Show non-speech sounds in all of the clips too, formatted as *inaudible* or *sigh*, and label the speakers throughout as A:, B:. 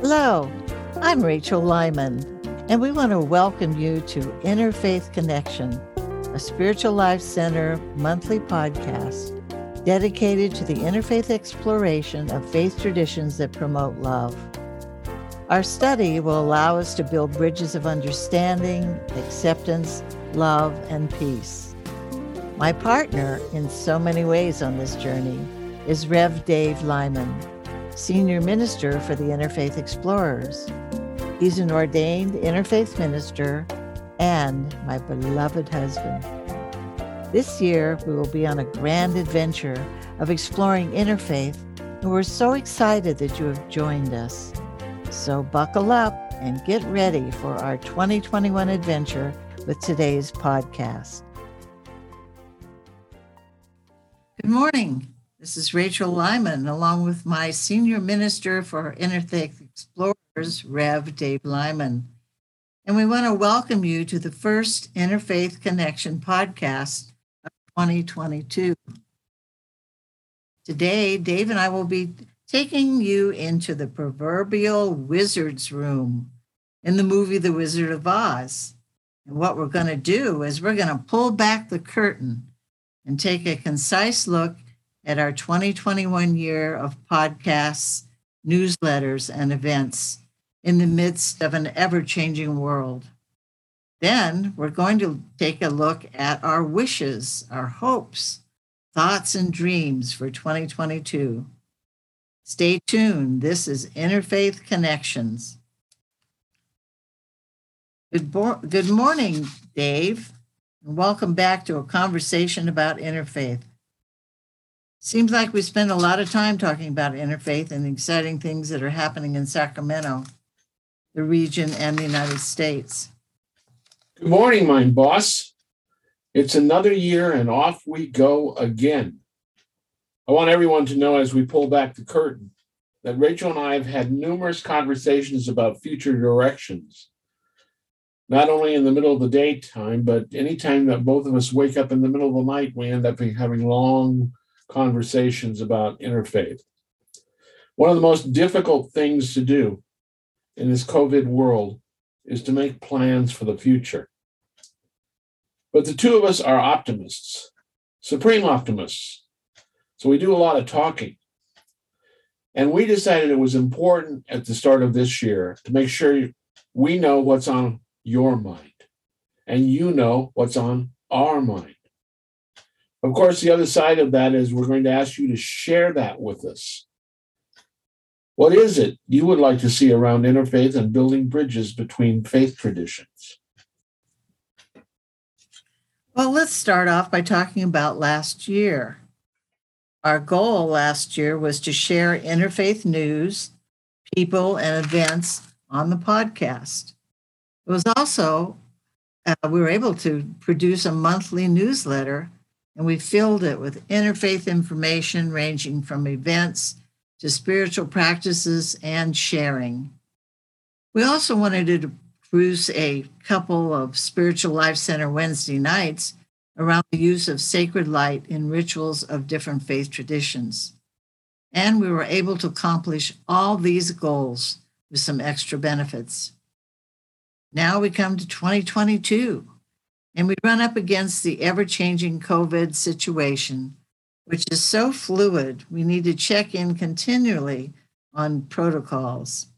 A: Hello, I'm Rachel Lyman, and we want to welcome you to Interfaith Connection, a Spiritual Life Center monthly podcast dedicated to the interfaith exploration of faith traditions that promote love. Our study will allow us to build bridges of understanding, acceptance, love, and peace. My partner in so many ways on this journey is Rev Dave Lyman, Senior Minister for the Interfaith Explorers. He's an ordained interfaith minister and my beloved husband. This year, we will be on a grand adventure of exploring interfaith, and we're so excited that you have joined us. So buckle up and get ready for our 2021 adventure with today's podcast. Good morning. This is Rachel Lyman, along with my Senior Minister for Interfaith Explorers, Rev. Dave Lyman. And we want to welcome you to the first Interfaith Connection podcast of 2022. Today, Dave and I will be taking you into the proverbial wizard's room in the movie The Wizard of Oz. And what we're going to do is we're going to pull back the curtain and take a concise look at our 2021 year of podcasts, newsletters, and events in the midst of an ever changing world. Then we're going to take a look at our wishes, our hopes, thoughts, and dreams for 2022. Stay tuned. This is Interfaith Connections. Good, bo- good morning, Dave, and welcome back to a conversation about interfaith. Seems like we spend a lot of time talking about interfaith and the exciting things that are happening in Sacramento, the region, and the United States.
B: Good morning, Mind Boss. It's another year and off we go again. I want everyone to know as we pull back the curtain that Rachel and I have had numerous conversations about future directions. Not only in the middle of the daytime, but anytime that both of us wake up in the middle of the night, we end up having long conversations about interfaith. One of the most difficult things to do in this COVID world is to make plans for the future. But the two of us are optimists, supreme optimists. So we do a lot of talking. And we decided it was important at the start of this year to make sure we know what's on your mind and you know what's on our mind. Of course, the other side of that is we're going to ask you to share that with us. What is it you would like to see around interfaith and building bridges between faith traditions?
A: Well, let's start off by talking about last year. Our goal last year was to share interfaith news, people, and events on the podcast. It was also, uh, we were able to produce a monthly newsletter and we filled it with interfaith information ranging from events to spiritual practices and sharing. We also wanted to produce a couple of Spiritual Life Center Wednesday nights around the use of sacred light in rituals of different faith traditions. And we were able to accomplish all these goals with some extra benefits. Now we come to 2022 and we run up against the ever changing COVID situation, which is so fluid, we need to check in continually on protocols.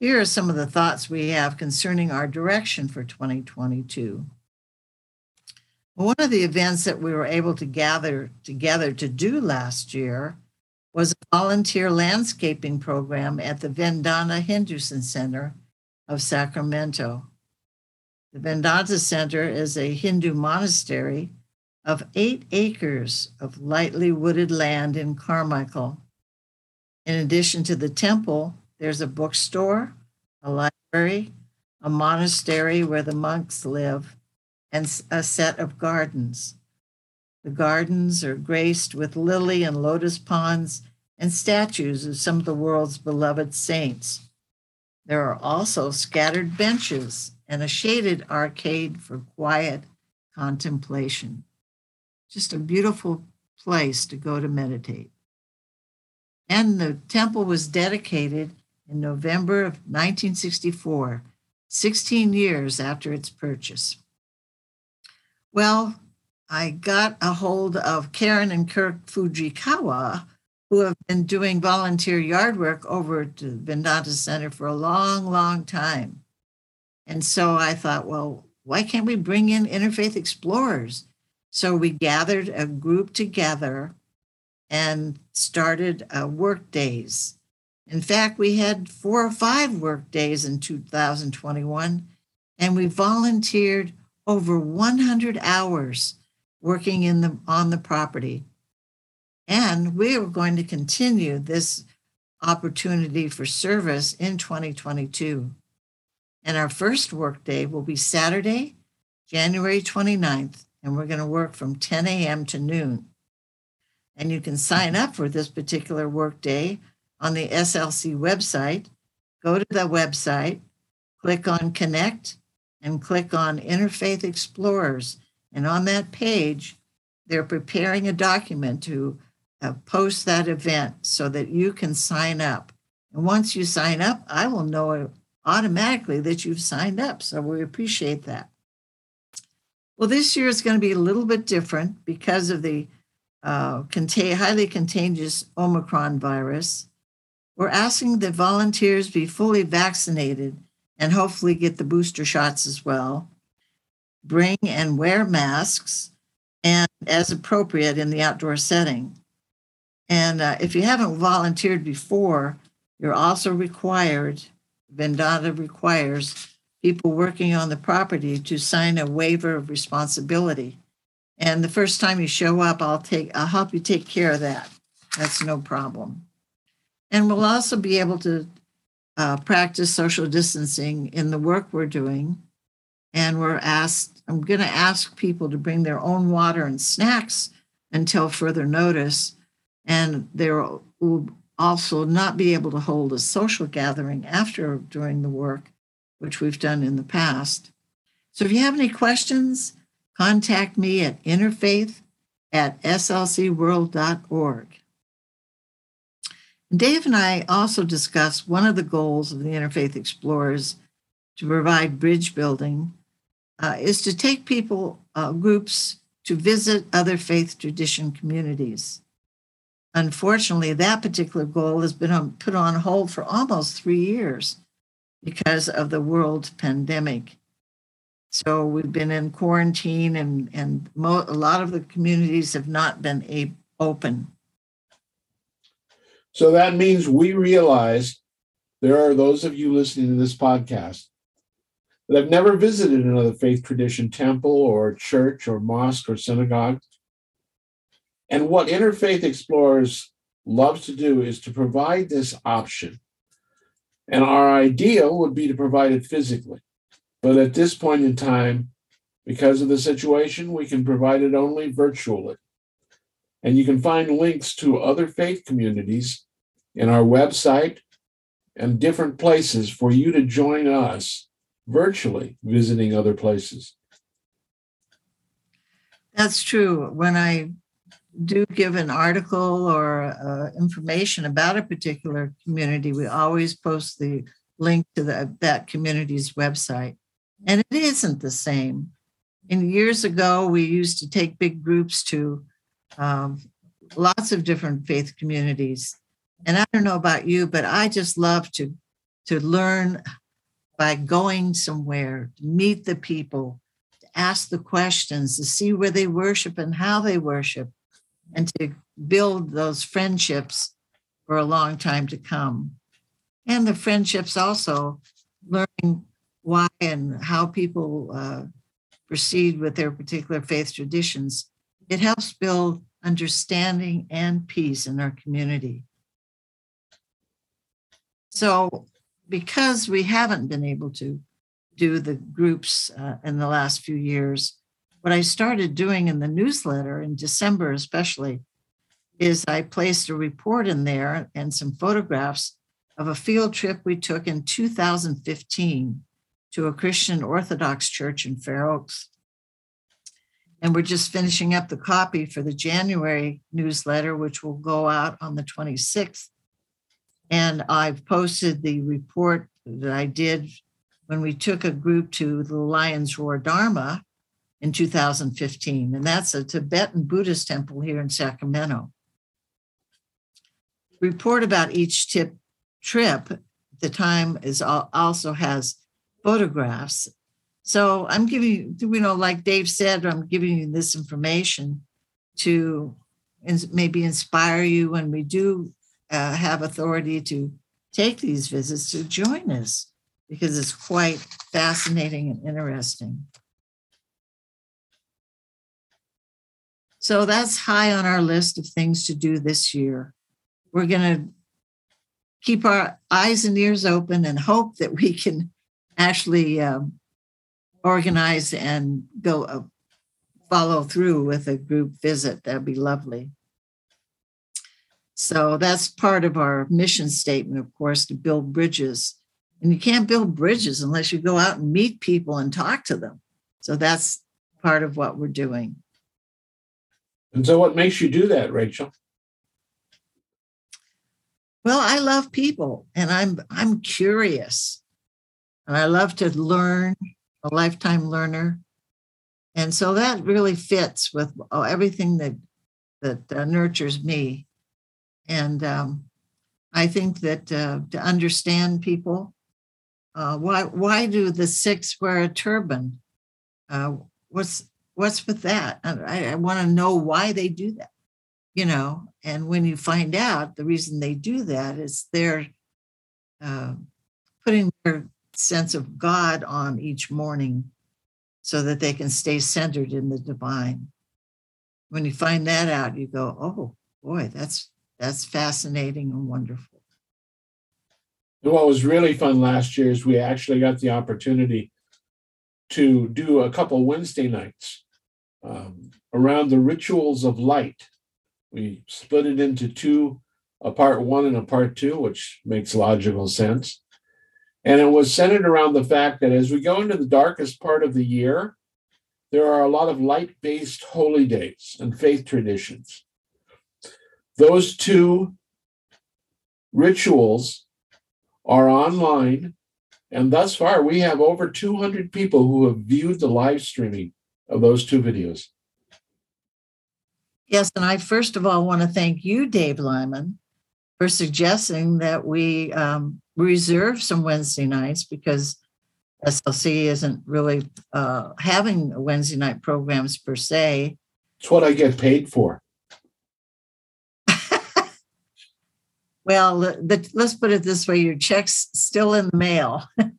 A: Here are some of the thoughts we have concerning our direction for 2022. One of the events that we were able to gather together to do last year was a volunteer landscaping program at the Vedanta Henderson Center of Sacramento. The Vedanta Center is a Hindu monastery of eight acres of lightly wooded land in Carmichael. In addition to the temple, there's a bookstore, a library, a monastery where the monks live, and a set of gardens. The gardens are graced with lily and lotus ponds and statues of some of the world's beloved saints. There are also scattered benches and a shaded arcade for quiet contemplation. Just a beautiful place to go to meditate. And the temple was dedicated in November of 1964, 16 years after its purchase. Well, I got a hold of Karen and Kirk Fujikawa, who have been doing volunteer yard work over at the Vedanta Center for a long, long time. And so I thought, well, why can't we bring in interfaith explorers? So we gathered a group together and started uh, work days. In fact, we had four or five work days in 2021, and we volunteered over 100 hours working in the on the property. And we are going to continue this opportunity for service in 2022. And our first work day will be Saturday, January 29th, and we're going to work from 10 a.m. to noon. And you can sign up for this particular work day on the SLC website. Go to the website, click on Connect, and click on Interfaith Explorers. And on that page, they're preparing a document to uh, post that event so that you can sign up. And once you sign up, I will know automatically that you've signed up. So we appreciate that. Well, this year is going to be a little bit different because of the uh, highly contagious Omicron virus. We're asking that volunteers be fully vaccinated and hopefully get the booster shots as well. Bring and wear masks and as appropriate in the outdoor setting. And uh, if you haven't volunteered before, you're also required, Vedanta requires people working on the property to sign a waiver of responsibility. And the first time you show up, I'll take I'll help you take care of that. That's no problem. And we'll also be able to uh, practice social distancing in the work we're doing. And we're asked, I'm going to ask people to bring their own water and snacks until further notice. And they will also not be able to hold a social gathering after doing the work, which we've done in the past. So if you have any questions, contact me at interfaith at slcworld.org. Dave and I also discussed one of the goals of the Interfaith Explorers to provide bridge building uh, is to take people, uh, groups, to visit other faith tradition communities. Unfortunately, that particular goal has been put on hold for almost three years because of the world pandemic. So we've been in quarantine, and, and mo- a lot of the communities have not been a- open.
B: So that means we realize there are those of you listening to this podcast that have never visited another faith tradition temple or church or mosque or synagogue. And what Interfaith Explorers loves to do is to provide this option. And our ideal would be to provide it physically. But at this point in time, because of the situation, we can provide it only virtually. And you can find links to other faith communities in our website and different places for you to join us virtually visiting other places.
A: That's true. When I do give an article or uh, information about a particular community, we always post the link to the, that community's website. And it isn't the same. In years ago, we used to take big groups to um, lots of different faith communities and I don't know about you, but I just love to to learn by going somewhere, to meet the people, to ask the questions, to see where they worship and how they worship, and to build those friendships for a long time to come. And the friendships also learning why and how people uh, proceed with their particular faith traditions. It helps build understanding and peace in our community. So, because we haven't been able to do the groups uh, in the last few years, what I started doing in the newsletter in December, especially, is I placed a report in there and some photographs of a field trip we took in 2015 to a Christian Orthodox church in Fair Oaks. And we're just finishing up the copy for the January newsletter, which will go out on the 26th And I've posted the report that I did when we took a group to the Lion's Roar Dharma in 2015. And that's a Tibetan Buddhist temple here in Sacramento. Report about each tip trip, the time is also has photographs. So I'm giving you, you know, like Dave said, I'm giving you this information to maybe inspire you when we do uh, have authority to take these visits to join us because it's quite fascinating and interesting. So that's high on our list of things to do this year. We're going to keep our eyes and ears open and hope that we can actually um, organize and go uh, follow through with a group visit. That'd be lovely. So that's part of our mission statement, of course, to build bridges. And you can't build bridges unless you go out and meet people and talk to them. So that's part of what we're doing.
B: And so, what makes you do that, Rachel?
A: Well, I love people, and I'm I'm curious, and I love to learn. A lifetime learner, and so that really fits with oh, everything that that uh, nurtures me and um, I think that uh, to understand people, uh, why why do the Sikhs wear a turban? Uh, what's what's with that? I, I want to know why they do that. You know, and when you find out the reason they do that is they're uh, putting their sense of God on each morning so that they can stay centered in the divine. When you find that out, you go, oh boy, that's that's fascinating and wonderful.
B: What was really fun last year is we actually got the opportunity to do a couple Wednesday nights um, around the rituals of light. We split it into two, a part one and a part two, which makes logical sense. And it was centered around the fact that as we go into the darkest part of the year, there are a lot of light based holy days and faith traditions. Those two rituals are online. And thus far, we have over 200 people who have viewed the live streaming of those two videos.
A: Yes, and I first of all want to thank you, Dave Lyman, for suggesting that we um, reserve some Wednesday nights because SLC isn't really uh, having Wednesday night programs per se.
B: It's what I get paid for. *laughs*
A: Well, the, let's put it this way: your check's still in the mail, *laughs* and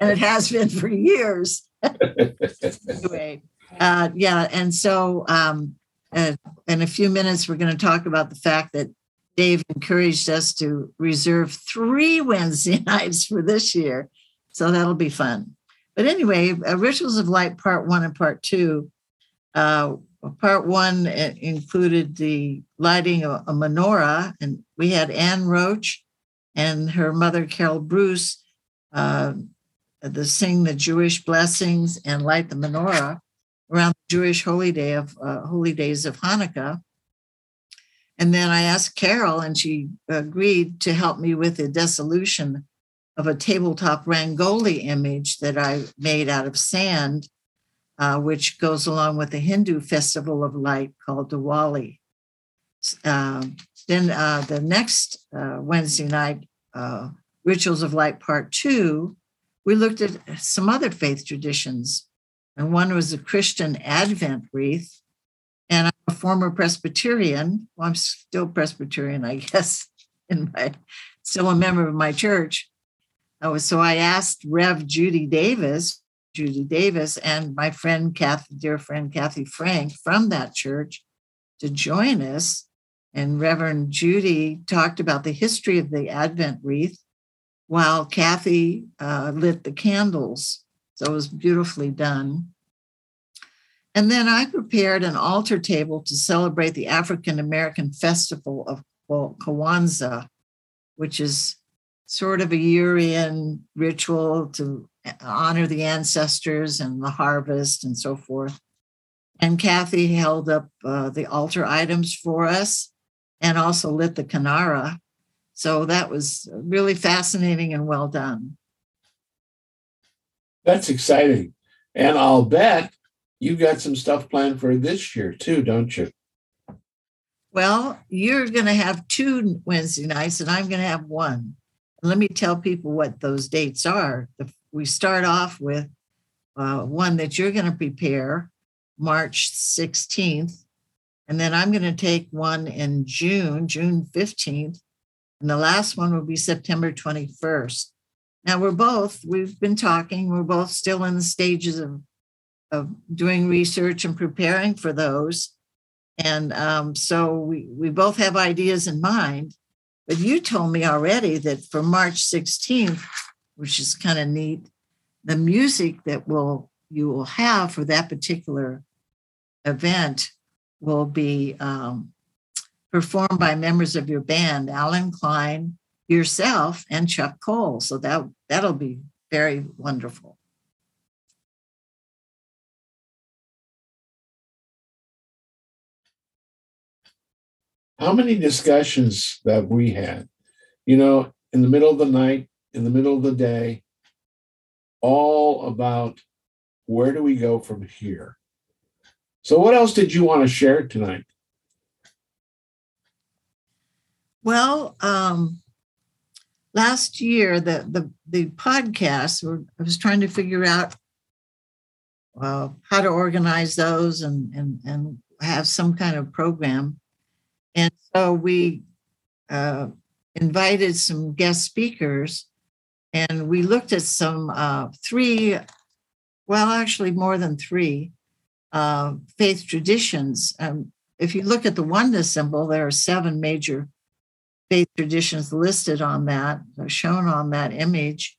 A: it has been for years. Anyway, uh, yeah, and so um, uh, in a few minutes, we're going to talk about the fact that Dave encouraged us to reserve three Wednesday *laughs* nights for this year, so that'll be fun. But anyway, uh, Rituals of Light Part One and Part Two. Uh, part one included the lighting of a menorah, and we had Anne Roach and her mother Carol Bruce uh, the sing the Jewish blessings and light the menorah around the Jewish holy day of uh, holy days of Hanukkah. And then I asked Carol, and she agreed to help me with the dissolution of a tabletop Rangoli image that I made out of sand uh, which goes along with the Hindu festival of light called Diwali. Uh, then uh, the next uh, Wednesday night, uh, Rituals of Light Part Two, we looked at some other faith traditions. And one was the Christian Advent wreath. And I'm a former Presbyterian. Well, I'm still Presbyterian, I *laughs* guess, in my still a member of my church. was, so I asked Rev Judy Davis, Judy Davis and my friend Kathy, dear friend Kathy Frank from that church to join us. And Reverend Judy talked about the history of the Advent wreath while Kathy uh, lit the candles. So it was beautifully done. And then I prepared an altar table to celebrate the African American festival of Kwanzaa, which is sort of a year in ritual to honor the ancestors and the harvest and so forth. And Kathy held up uh, the altar items for us and also lit the Kinara. So that was really fascinating and well done.
B: That's exciting. And I'll bet you've got some stuff planned for this year too, don't you?
A: Well, you're going to have two Wednesday nights, and I'm going to have one. Let me tell people what those dates are. We start off with uh, one that you're going to prepare March 16th. And then I'm going to take one in June, June 15th. And the last one will be September 21st. Now we're both, we've been talking, we're both still in the stages of, of doing research and preparing for those. And um, so we, we both have ideas in mind. But you told me already that for March 16th, which is kind of neat, the music that will you will have for that particular event will be um, performed by members of your band, Alan Klein, yourself, and Chuck Cole. So that that'll be very wonderful.
B: How many discussions that we had, you know, in the middle of the night, in the middle of the day, all about where do we go from here? So, what else did you want to share tonight?
A: Well, um, last year the the the podcast, I was trying to figure out uh, how to organize those and and and have some kind of program, and so we uh, invited some guest speakers, and we looked at some uh, three, well, actually more than three uh, faith traditions. Um, if you look at the oneness symbol, there are seven major faith traditions listed on that, uh, shown on that image.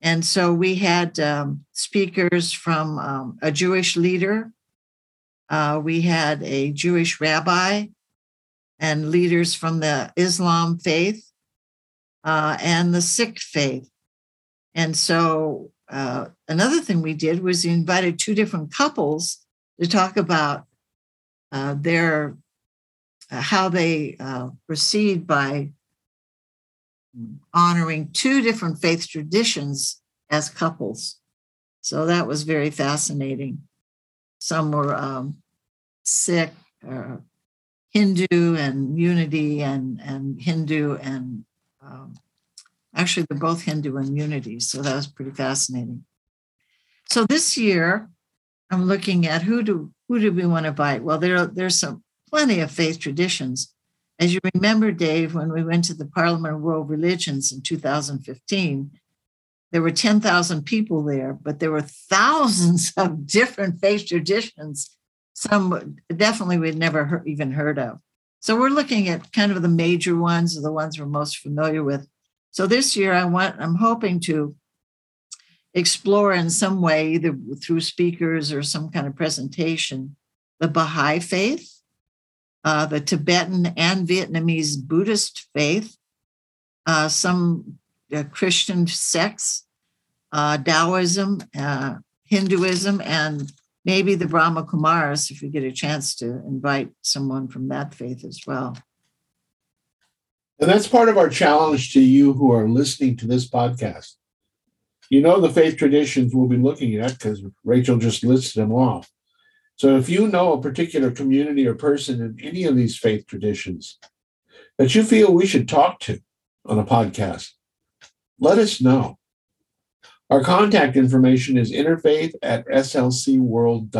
A: And so we had um, speakers from um, a Jewish leader, uh, we had a Jewish rabbi, and leaders from the Islam faith uh, and the Sikh faith. And so uh, another thing we did was we invited two different couples to talk about uh, their how they uh, proceed by honoring two different faith traditions as couples. So that was very fascinating. Some were um, Sikh, uh, Hindu, and unity, and and Hindu, and um, actually they're both Hindu and unity. So that was pretty fascinating. So this year, I'm looking at who do who do we want to invite? Well, there there's some plenty of faith traditions. As you remember, Dave, when we went to the Parliament of World Religions in 2015, there were 10,000 people there, but there were thousands of different faith traditions. Some definitely we'd never heard, even heard of. So we're looking at kind of the major ones, or the ones we're most familiar with. So this year, I want I'm hoping to explore in some way, either through speakers or some kind of presentation, the Baha'i faith, uh, the Tibetan and Vietnamese Buddhist faith, uh, some uh, Christian sects, uh, Taoism, uh, Hinduism, and maybe the Brahma Kumaris, if we get a chance to invite someone from that faith as well.
B: And that's part of our challenge to you who are listening to this podcast you know the faith traditions we'll be looking at because Rachel just listed them off. So if you know a particular community or person in any of these faith traditions that you feel we should talk to on a podcast, let us know. Our contact information is interfaith at slcworld.org.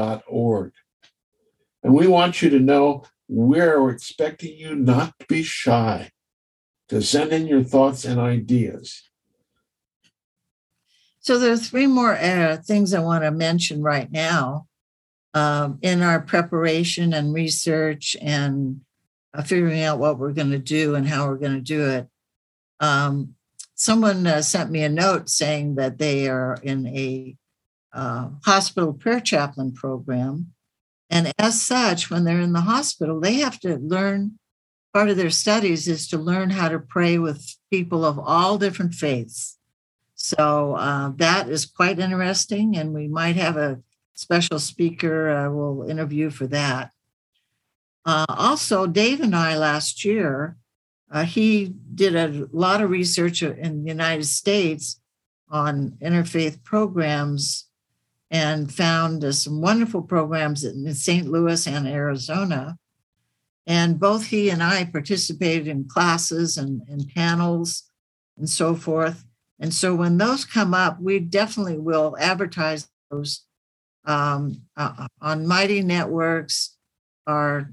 B: And we want you to know we're expecting you not to be shy, to send in your thoughts and ideas.
A: So there are three more uh, things I want to mention right now um, in our preparation and research and uh, figuring out what we're going to do and how we're going to do it. Um, someone uh, sent me a note saying that they are in a uh, hospital prayer chaplain program. And as such, when they're in the hospital, they have to learn part of their studies is to learn how to pray with people of all different faiths so uh, that is quite interesting, and we might have a special speaker uh, we'll interview for that. Uh, also, Dave and I last year uh, he did a lot of research in the United States on interfaith programs and found uh, some wonderful programs in St. Louis and Arizona. And both he and I participated in classes and, and panels and so forth. And so when those come up, we definitely will advertise those um, uh, on Mighty Networks, our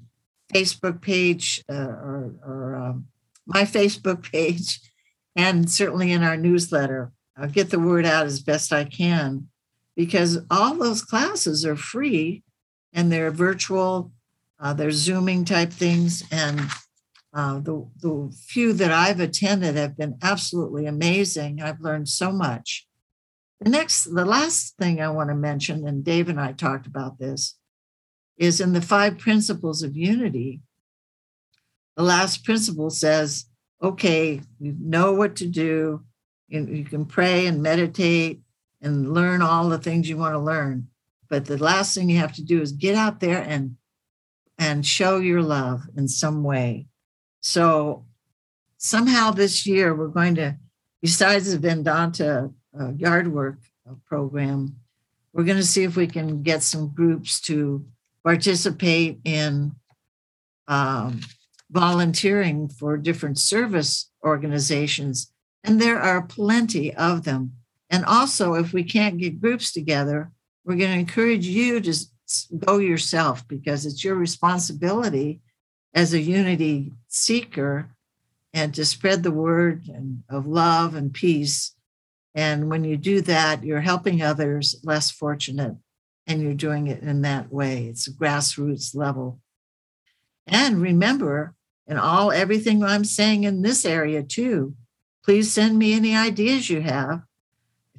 A: Facebook page, uh, or, or um, my Facebook page, *laughs* and certainly in our newsletter. I'll get the word out as best I can because all those classes are free and they're virtual, uh, they're Zooming type things. And uh, the, the few that I've attended have been absolutely amazing. I've learned so much. Next, the last thing I want to mention, and Dave and I talked about this, is in the five principles of unity. The last principle says, okay, you know what to do. You can pray and meditate and learn all the things you want to learn. But the last thing you have to do is get out there and and show your love in some way. So somehow this year we're going to, besides the Vedanta uh, yard work uh, program, we're going to see if we can get some groups to participate in um, volunteering for different service organizations. And there are plenty of them. And also, if we can't get groups together, we're going to encourage you to go yourself because it's your responsibility as a unity seeker and to spread the word and, of love and peace. And when you do that, you're helping others less fortunate and you're doing it in that way. It's a grassroots level. And remember, in all everything I'm saying in this area too, please send me any ideas you have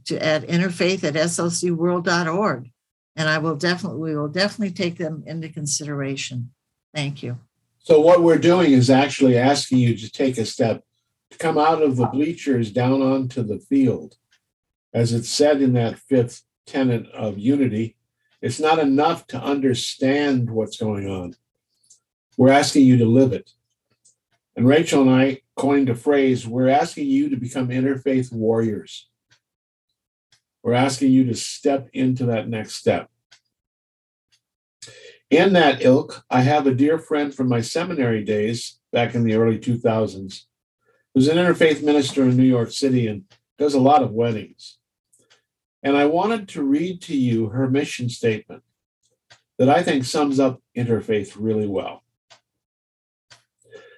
A: to at interfaith at slcworld.org. And I will definitely, we will definitely take them into consideration. Thank you.
B: So what we're doing is actually asking you to take a step to come out of the bleachers down onto the field. As it's said in that fifth tenet of unity, it's not enough to understand what's going on. We're asking you to live it. And Rachel and I coined a phrase we're asking you to become interfaith warriors. We're asking you to step into that next step. In that ilk, I have a dear friend from my seminary days back in the early 2000s who's an interfaith minister in New York City and does a lot of weddings. And I wanted to read to you her mission statement that I think sums up interfaith really well.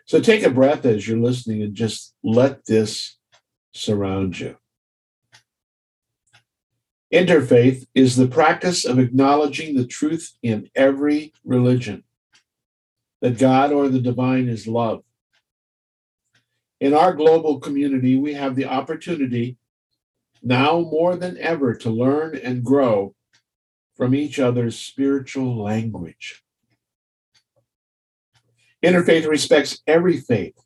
B: So take a breath as you're listening and just let this surround you. Interfaith is the practice of acknowledging the truth in every religion that God or the divine is love. In our global community, we have the opportunity now more than ever to learn and grow from each other's spiritual language. Interfaith respects every faith,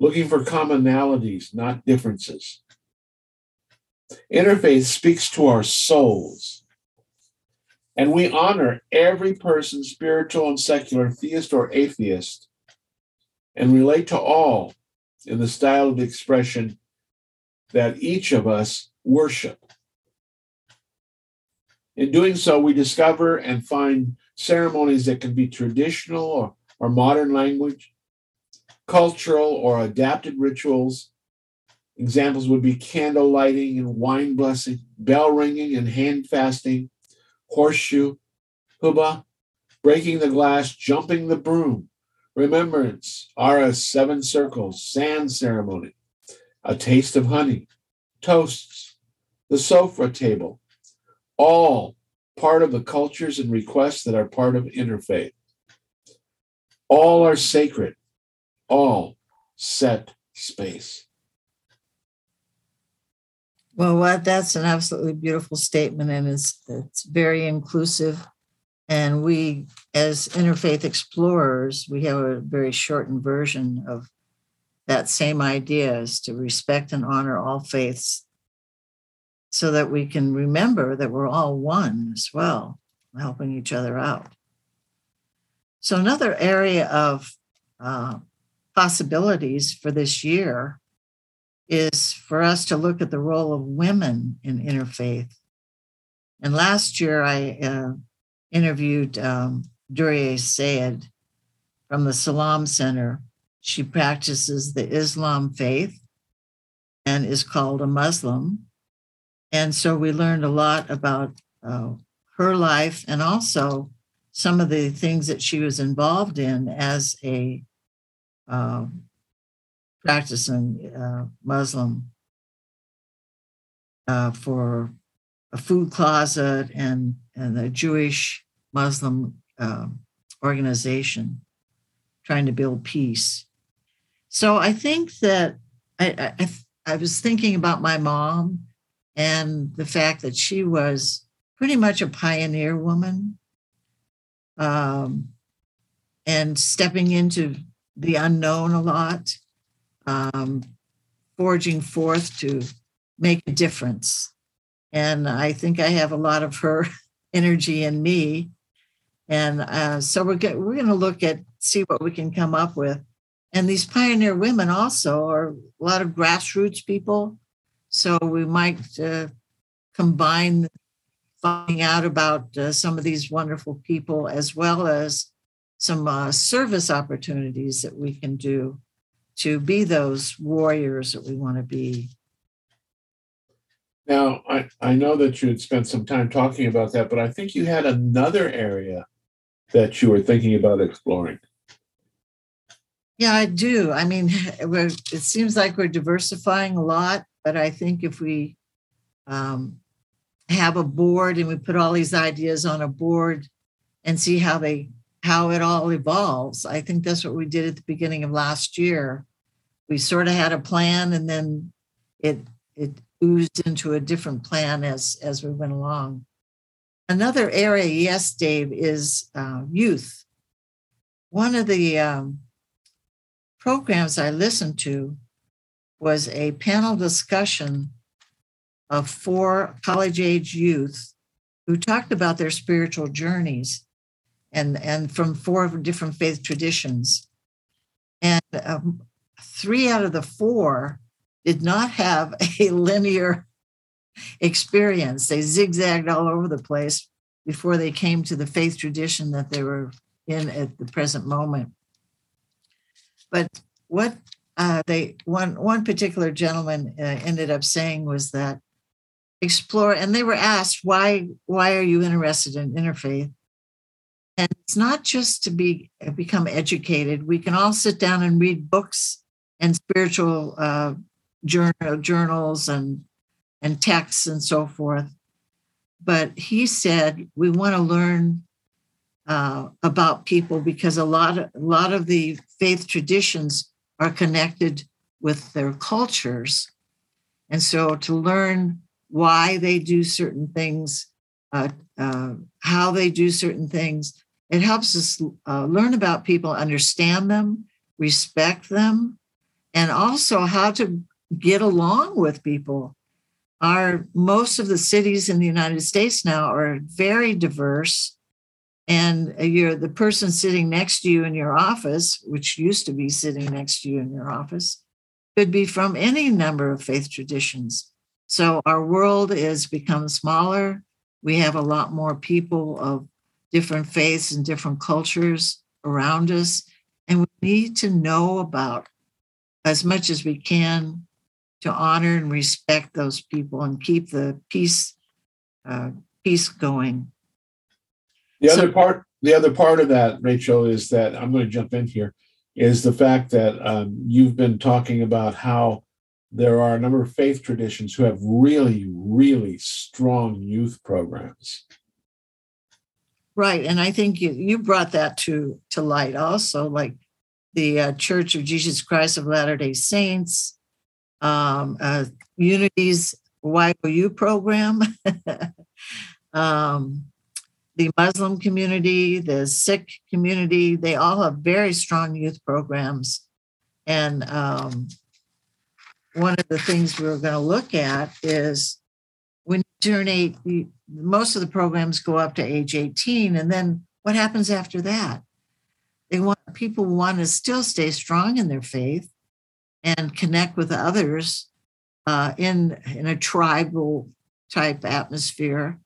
B: looking for commonalities, not differences. Interfaith speaks to our souls, and we honor every person, spiritual and secular, theist or atheist, and relate to all in the style of expression that each of us worship. In doing so, we discover and find ceremonies that can be traditional or, or modern language, cultural or adapted rituals. Examples would be candle lighting and wine blessing, bell ringing and hand fasting, horseshoe, huppah, breaking the glass, jumping the broom, remembrance, ara seven circles, sand ceremony, a taste of honey, toasts, the sofa table, all part of the cultures and requests that are part of interfaith. All are sacred, all set space.
A: Well, what, that's an absolutely beautiful statement, and it's, it's very inclusive. And we, as interfaith explorers, we have a very shortened version of that same idea is to respect and honor all faiths so that we can remember that we're all one as well, helping each other out. So, another area of uh, possibilities for this year is for us to look at the role of women in interfaith. And last year, I uh, interviewed um, Duria Sayed from the Salam Center. She practices the Islam faith and is called a Muslim. And so we learned a lot about uh, her life and also some of the things that she was involved in as a uh, practicing uh, Muslim uh, for a food closet and, and a Jewish Muslim um, organization trying to build peace. So I think that I, I, I was thinking about my mom and the fact that she was pretty much a pioneer woman um, and stepping into the unknown a lot, um, forging forth to make a difference. And I think I have a lot of her *laughs* energy in me. And uh, so we're, get, we're going to look at, see what we can come up with. And these pioneer women also are a lot of grassroots people. So we might uh, combine finding out about uh, some of these wonderful people as well as some uh, service opportunities that we can do to be those warriors that we want to be.
B: Now, I, I know that you had spent some time talking about that, but I think you had another area that you were thinking about exploring.
A: Yeah, I do. I mean, *laughs* it seems like we're diversifying a lot, but I think if we um, have a board and we put all these ideas on a board and see how they how it all evolves. I think that's what we did at the beginning of last year. We sort of had a plan and then it it oozed into a different plan as as we went along. Another area, yes, Dave, is uh, youth. One of the um, programs I listened to was a panel discussion of four college age youth who talked about their spiritual journeys and, and from four different faith traditions. And um, three out of the four did not have *laughs* a linear experience. They zigzagged all over the place before they came to the faith tradition that they were in at the present moment. But what uh, they one one particular gentleman uh, ended up saying was that explore and they were asked why why are you interested in interfaith? And it's not just to be become educated. We can all sit down and read books and spiritual uh, journal, journals and and texts and so forth. But he said we want to learn uh, about people because a lot of a lot of the faith traditions are connected with their cultures and so to learn why they do certain things, uh, uh, how they do certain things. It helps us uh, learn about people, understand them, respect them, and also how to get along with people. Our most of the cities in the United States now are very diverse, and you're the person sitting next to you in your office, which used to be sitting next to you in your office, could be from any number of faith traditions. So our world has become smaller. We have a lot more people of different faiths and different cultures around us. And we need to know about as much as we can to honor and respect those people and keep the peace uh, peace going.
B: The so, other part, the other part of that, Rachel, is that I'm going to jump in here, is the fact that um, you've been talking about how there are a number of faith traditions who have really, really strong youth programs.
A: Right, and I think you you brought that to to light also, like the uh, Church of Jesus Christ of Latter Day Saints, um, uh, Unity's YOU program, *laughs* um, the Muslim community, the Sikh community. They all have very strong youth programs, and um, one of the things we are going to look at is when you turn eight, most of the programs go up to age 18. And then what happens after that? They want people want to still stay strong in their faith and connect with others uh, in in a tribal type atmosphere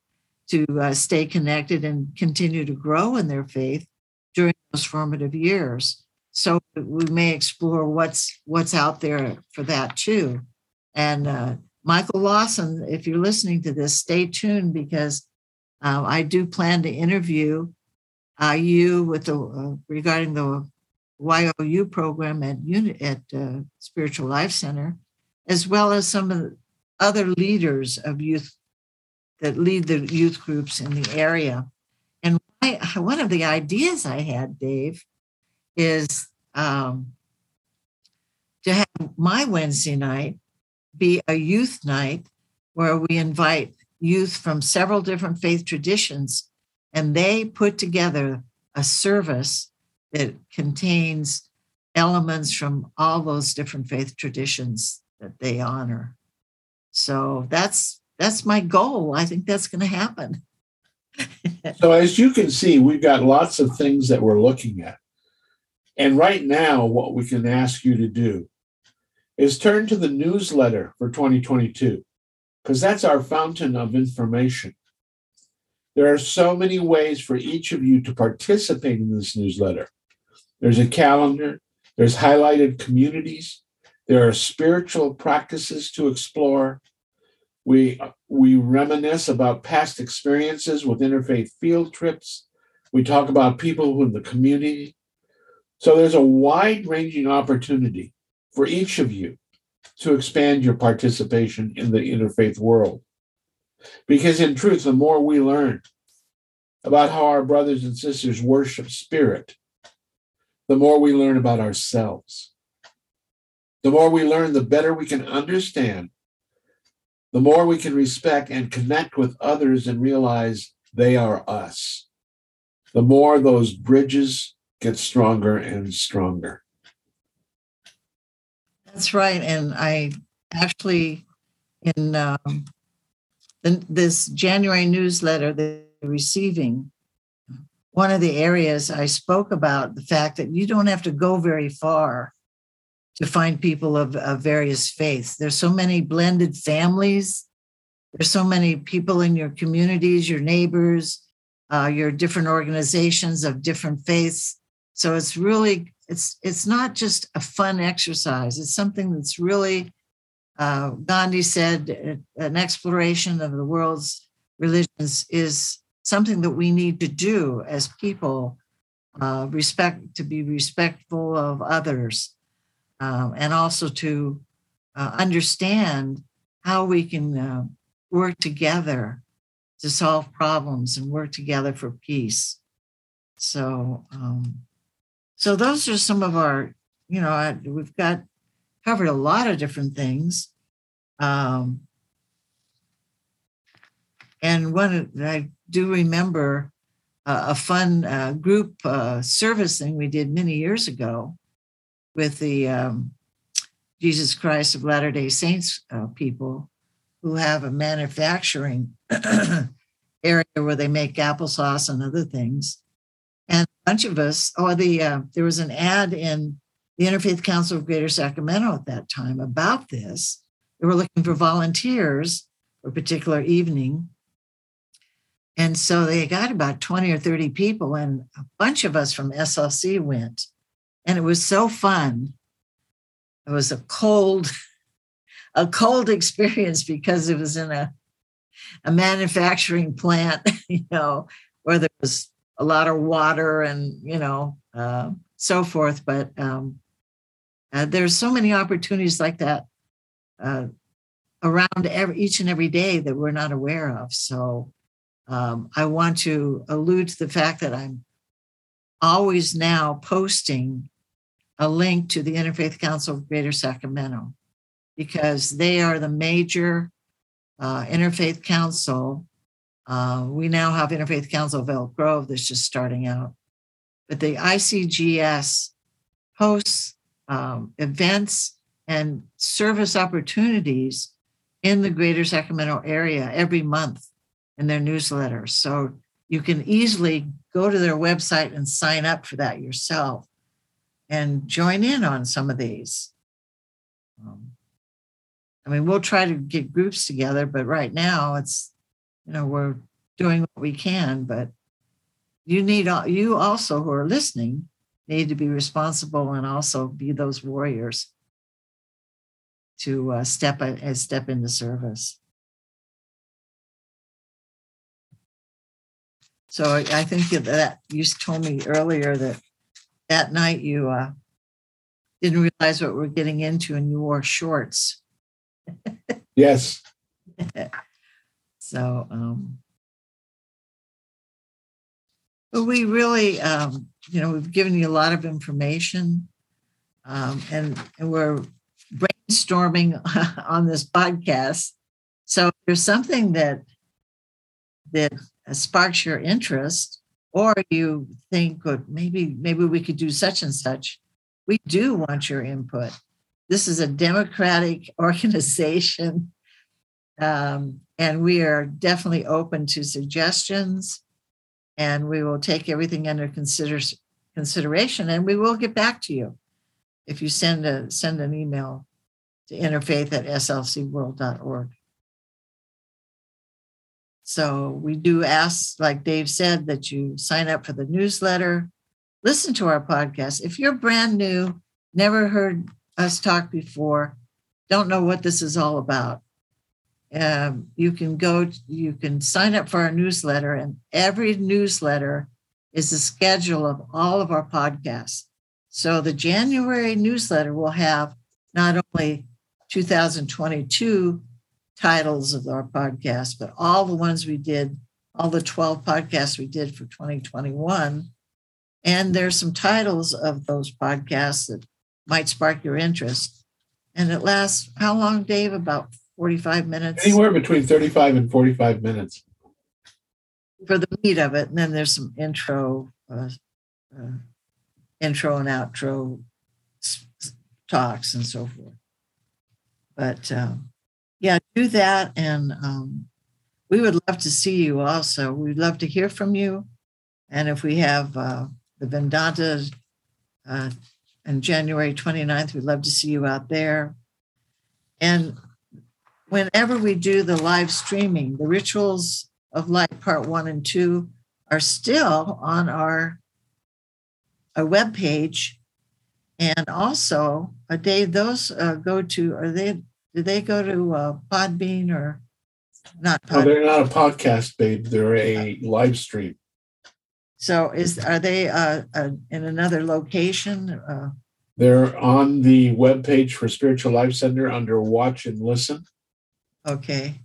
A: to uh, stay connected and continue to grow in their faith during those formative years. So we may explore what's what's out there for that too. And uh, Michael Lawson, if you're listening to this, stay tuned because uh, I do plan to interview uh, you with the uh, regarding the YOU program at unit at uh, Spiritual Life Center, as well as some of the other leaders of youth that lead the youth groups in the area. And my, one of the ideas I had, Dave, is um, to have my Wednesday night be a youth night where we invite youth from several different faith traditions and they put together a service that contains elements from all those different faith traditions that they honor. So that's that's my goal. I think that's going to happen. *laughs*
B: so as you can see, we've got lots of things that we're looking at. And right now, what we can ask you to do is turn to the newsletter for 2022, because that's our fountain of information. There are so many ways for each of you to participate in this newsletter. There's a calendar, there's highlighted communities, there are spiritual practices to explore. We, we reminisce about past experiences with interfaith field trips. We talk about people in the community. So there's a wide ranging opportunity for each of you to expand your participation in the interfaith world. Because in truth, the more we learn about how our brothers and sisters worship spirit, the more we learn about ourselves. The more we learn, the better we can understand, the more we can respect and connect with others and realize they are us. The more those bridges get stronger and stronger.
A: That's right. And I actually, in um, this January newsletter you're receiving, one of the areas I spoke about the fact that you don't have to go very far to find people of, of various faiths. There's so many blended families. There's so many people in your communities, your neighbors, uh, your different organizations of different faiths. So it's really it's it's not just a fun exercise. It's something that's really uh, Gandhi said an exploration of the world's religions is something that we need to do as people. Uh, respect to be respectful of others um, and also to uh, understand how we can uh, work together to solve problems and work together for peace. So, um, so those are some of our, you know, we've got covered a lot of different things. Um, and one I do remember uh, a fun uh, group uh, service thing we did many years ago with the um, Jesus Christ of Latter day Saints uh, people who have a manufacturing *clears throat* area where they make applesauce and other things. And a bunch of us, oh, the uh, there was an ad in the Interfaith Council of Greater Sacramento at that time about this. They were looking for volunteers for a particular evening. And so they got about 20 or 30 people, and a bunch of us from SLC went. And it was so fun. It was a cold, *laughs* a cold experience because it was in a, a manufacturing plant, *laughs* you know, where there was a lot of water and, you know, uh, so forth. But um, uh, there's so many opportunities like that uh, around every, each and every day that we're not aware of. So um, I want to allude to the fact that I'm always now posting a link to the Interfaith Council of Greater Sacramento because they are the major uh, interfaith council. Uh, we now have Interfaith Council of Elk Grove that's just starting out. But the ICGS hosts um, events and service opportunities in the greater Sacramento area every month in their newsletter. So you can easily go to their website and sign up for that yourself and join in on some of these. Um, I mean, we'll try to get groups together, but right now it's, you know, we're doing what we can, but you need, you also who are listening need to be responsible and also be those warriors to uh, step uh, step into service. So I think that you told me earlier that that night you uh, didn't realize what we're getting into and you wore shorts. *laughs*
B: yes.
A: so, um, but we really, um, you know, we've given you a lot of information, um, and, and we're brainstorming *laughs* on this podcast. So, if there's something that that sparks your interest, or you think, well, maybe maybe we could do such and such, we do want your input. This is a democratic *laughs* organization, um, and we are definitely open to suggestions. And we will take everything under consider, consideration, and we will get back to you if you send a send an email to interfaith at slcworld.org. So we do ask, like Dave said, that you sign up for the newsletter, listen to our podcast. If you're brand new, never heard us talk before, don't know what this is all about, um, you can go, you can sign up for our newsletter, and every newsletter is a schedule of all of our podcasts. So the January newsletter will have not only 2022 titles of our podcast, but all the ones we did, all the 12 podcasts we did for 2021. And there's some titles of those podcasts that might spark your interest. And it lasts how long, Dave? About 45 minutes?
B: Anywhere between 35 and 45 minutes.
A: For the meat of it. And then there's some intro, uh, uh, intro and outro talks and so forth. But um, yeah, do that. And um, we would love to see you also. We'd love to hear from you. And if we have uh, the Vedanta uh, on January 29th, we'd love to see you out there. And whenever we do the live streaming, the rituals of light part one and two are still on our, our web page. And also, a day those uh, go to, are they do they go to uh, Podbean or not?
B: Podbean? No, they're not a podcast, babe. They're a live stream.
A: So, is are they uh, uh, in another location? Uh,
B: they're on the web page for Spiritual Life Center under Watch and Listen.
A: Okay.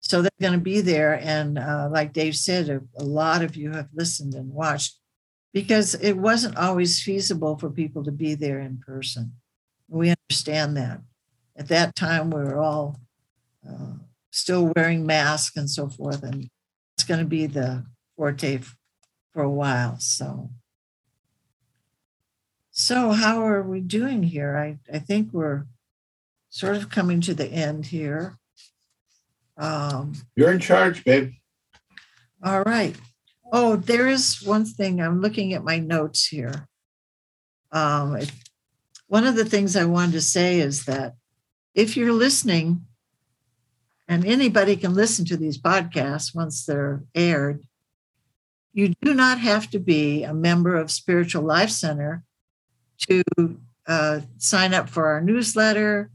A: So they're going to be there, and uh, like Dave said, a, a lot of you have listened and watched because it wasn't always feasible for people to be there in person. Understand that. At that time, we were all uh, still wearing masks and so forth, and it's going to be the forte for a while. So, so how are we doing here? I I think we're sort of coming to the end here.
B: Um, You're in charge, babe.
A: All right. Oh, there is one thing. I'm looking at my notes here. Um, it one of the things I wanted to say is that if you're listening, and anybody can listen to these podcasts once they're aired, you do not have to be a member of Spiritual Life Center to uh, sign up for our newsletter,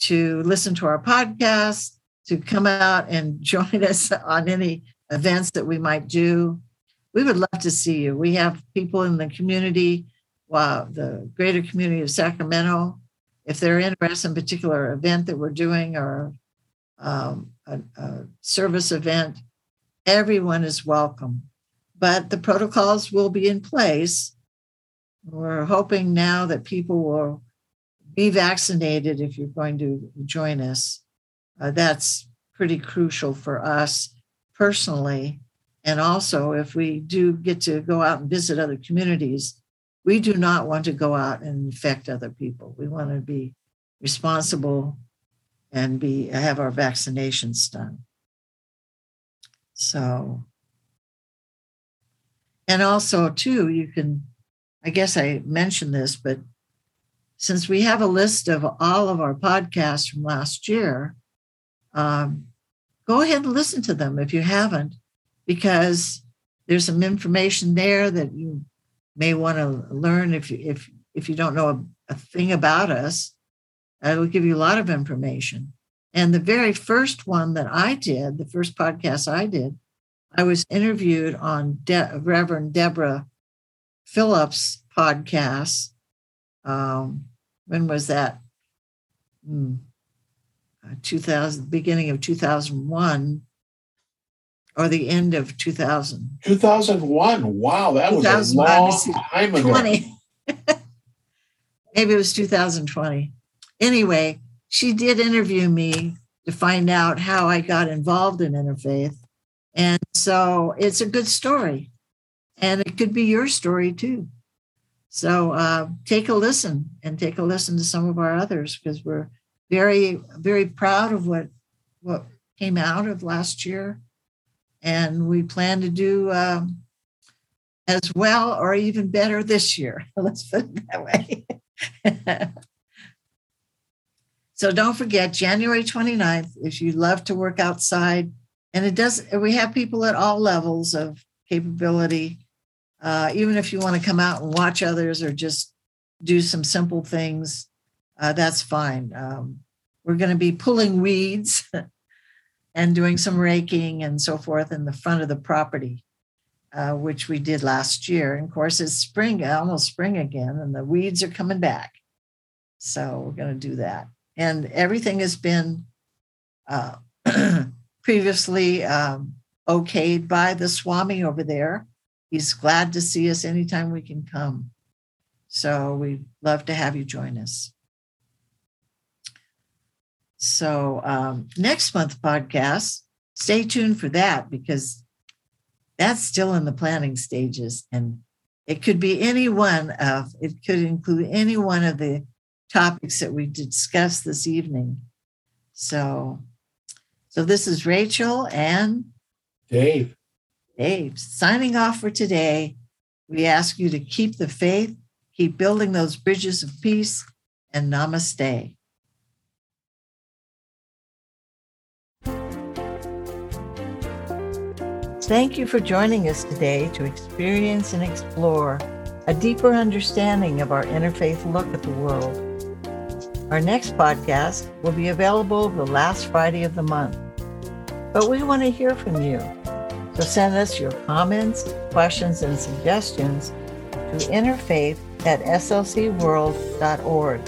A: to listen to our podcast, to come out and *laughs* join us on any events that we might do. We would love to see you. We have people in the community wow, the greater community of Sacramento, if they're interested in a particular event that we're doing or um, a, a service event, everyone is welcome. But the protocols will be in place. We're hoping now that people will be vaccinated if you're going to join us. Uh, that's pretty crucial for us personally. And also, if we do get to go out and visit other communities, we do not want to go out and infect other people. We want to be responsible and be have our vaccinations done. So, and also too, you can. I guess I mentioned this, but since we have a list of all of our podcasts from last year, um, go ahead and listen to them if you haven't, because there's some information there that you may want to learn if you if if you don't know a, a thing about us. I will give you a lot of information. And the very first one that I did, the first podcast I did, I was interviewed on De- Reverend Deborah Phillips' podcast. Um, when was that? Hmm. Uh, 2000, beginning of 2001 or the end of 2000.
B: 2001. Wow, that was a long time ago. 20. *laughs*
A: Maybe it was 2020. Anyway, she did interview me to find out how I got involved in interfaith. And so it's a good story. And it could be your story too. So uh, take a listen and take a listen to some of our others because we're very, very proud of what what came out of last year, and we plan to do um, as well or even better this year. *laughs* Let's put it that way. *laughs* so don't forget January 29th if you love to work outside, and it does. We have people at all levels of capability uh, even if you want to come out and watch others or just do some simple things, uh, that's fine. Um, we're going to be pulling weeds *laughs* and doing some raking and so forth in the front of the property, uh, which we did last year. And of course, it's spring, almost spring again, and the weeds are coming back. So we're going to do that. And everything has been uh, *clears throat* previously um, okayed by the Swami over there he's glad to see us anytime we can come. So we'd love to have you join us. So um, next month podcast, stay tuned for that because that's still in the planning stages and it could be any one of it could include any one of the topics that we discussed this evening so so this is rachel and
B: dave
A: Dave, signing off for today. We ask you to keep the faith, keep building those bridges of peace, and namaste. Thank you for joining us today to experience and explore a deeper understanding of our interfaith look at the world. Our next podcast will be available the last Friday of the month, but we want to hear from you. So send us your comments, questions, and suggestions to interfaith at slcworld.org.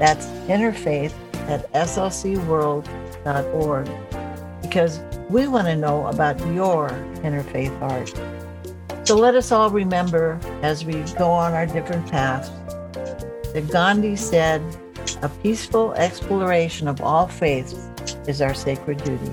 A: That's interfaith at slcworld.org because we want to know about your interfaith art. So let us all remember as we go on our different paths that Gandhi said, a peaceful exploration of all faiths is our sacred duty.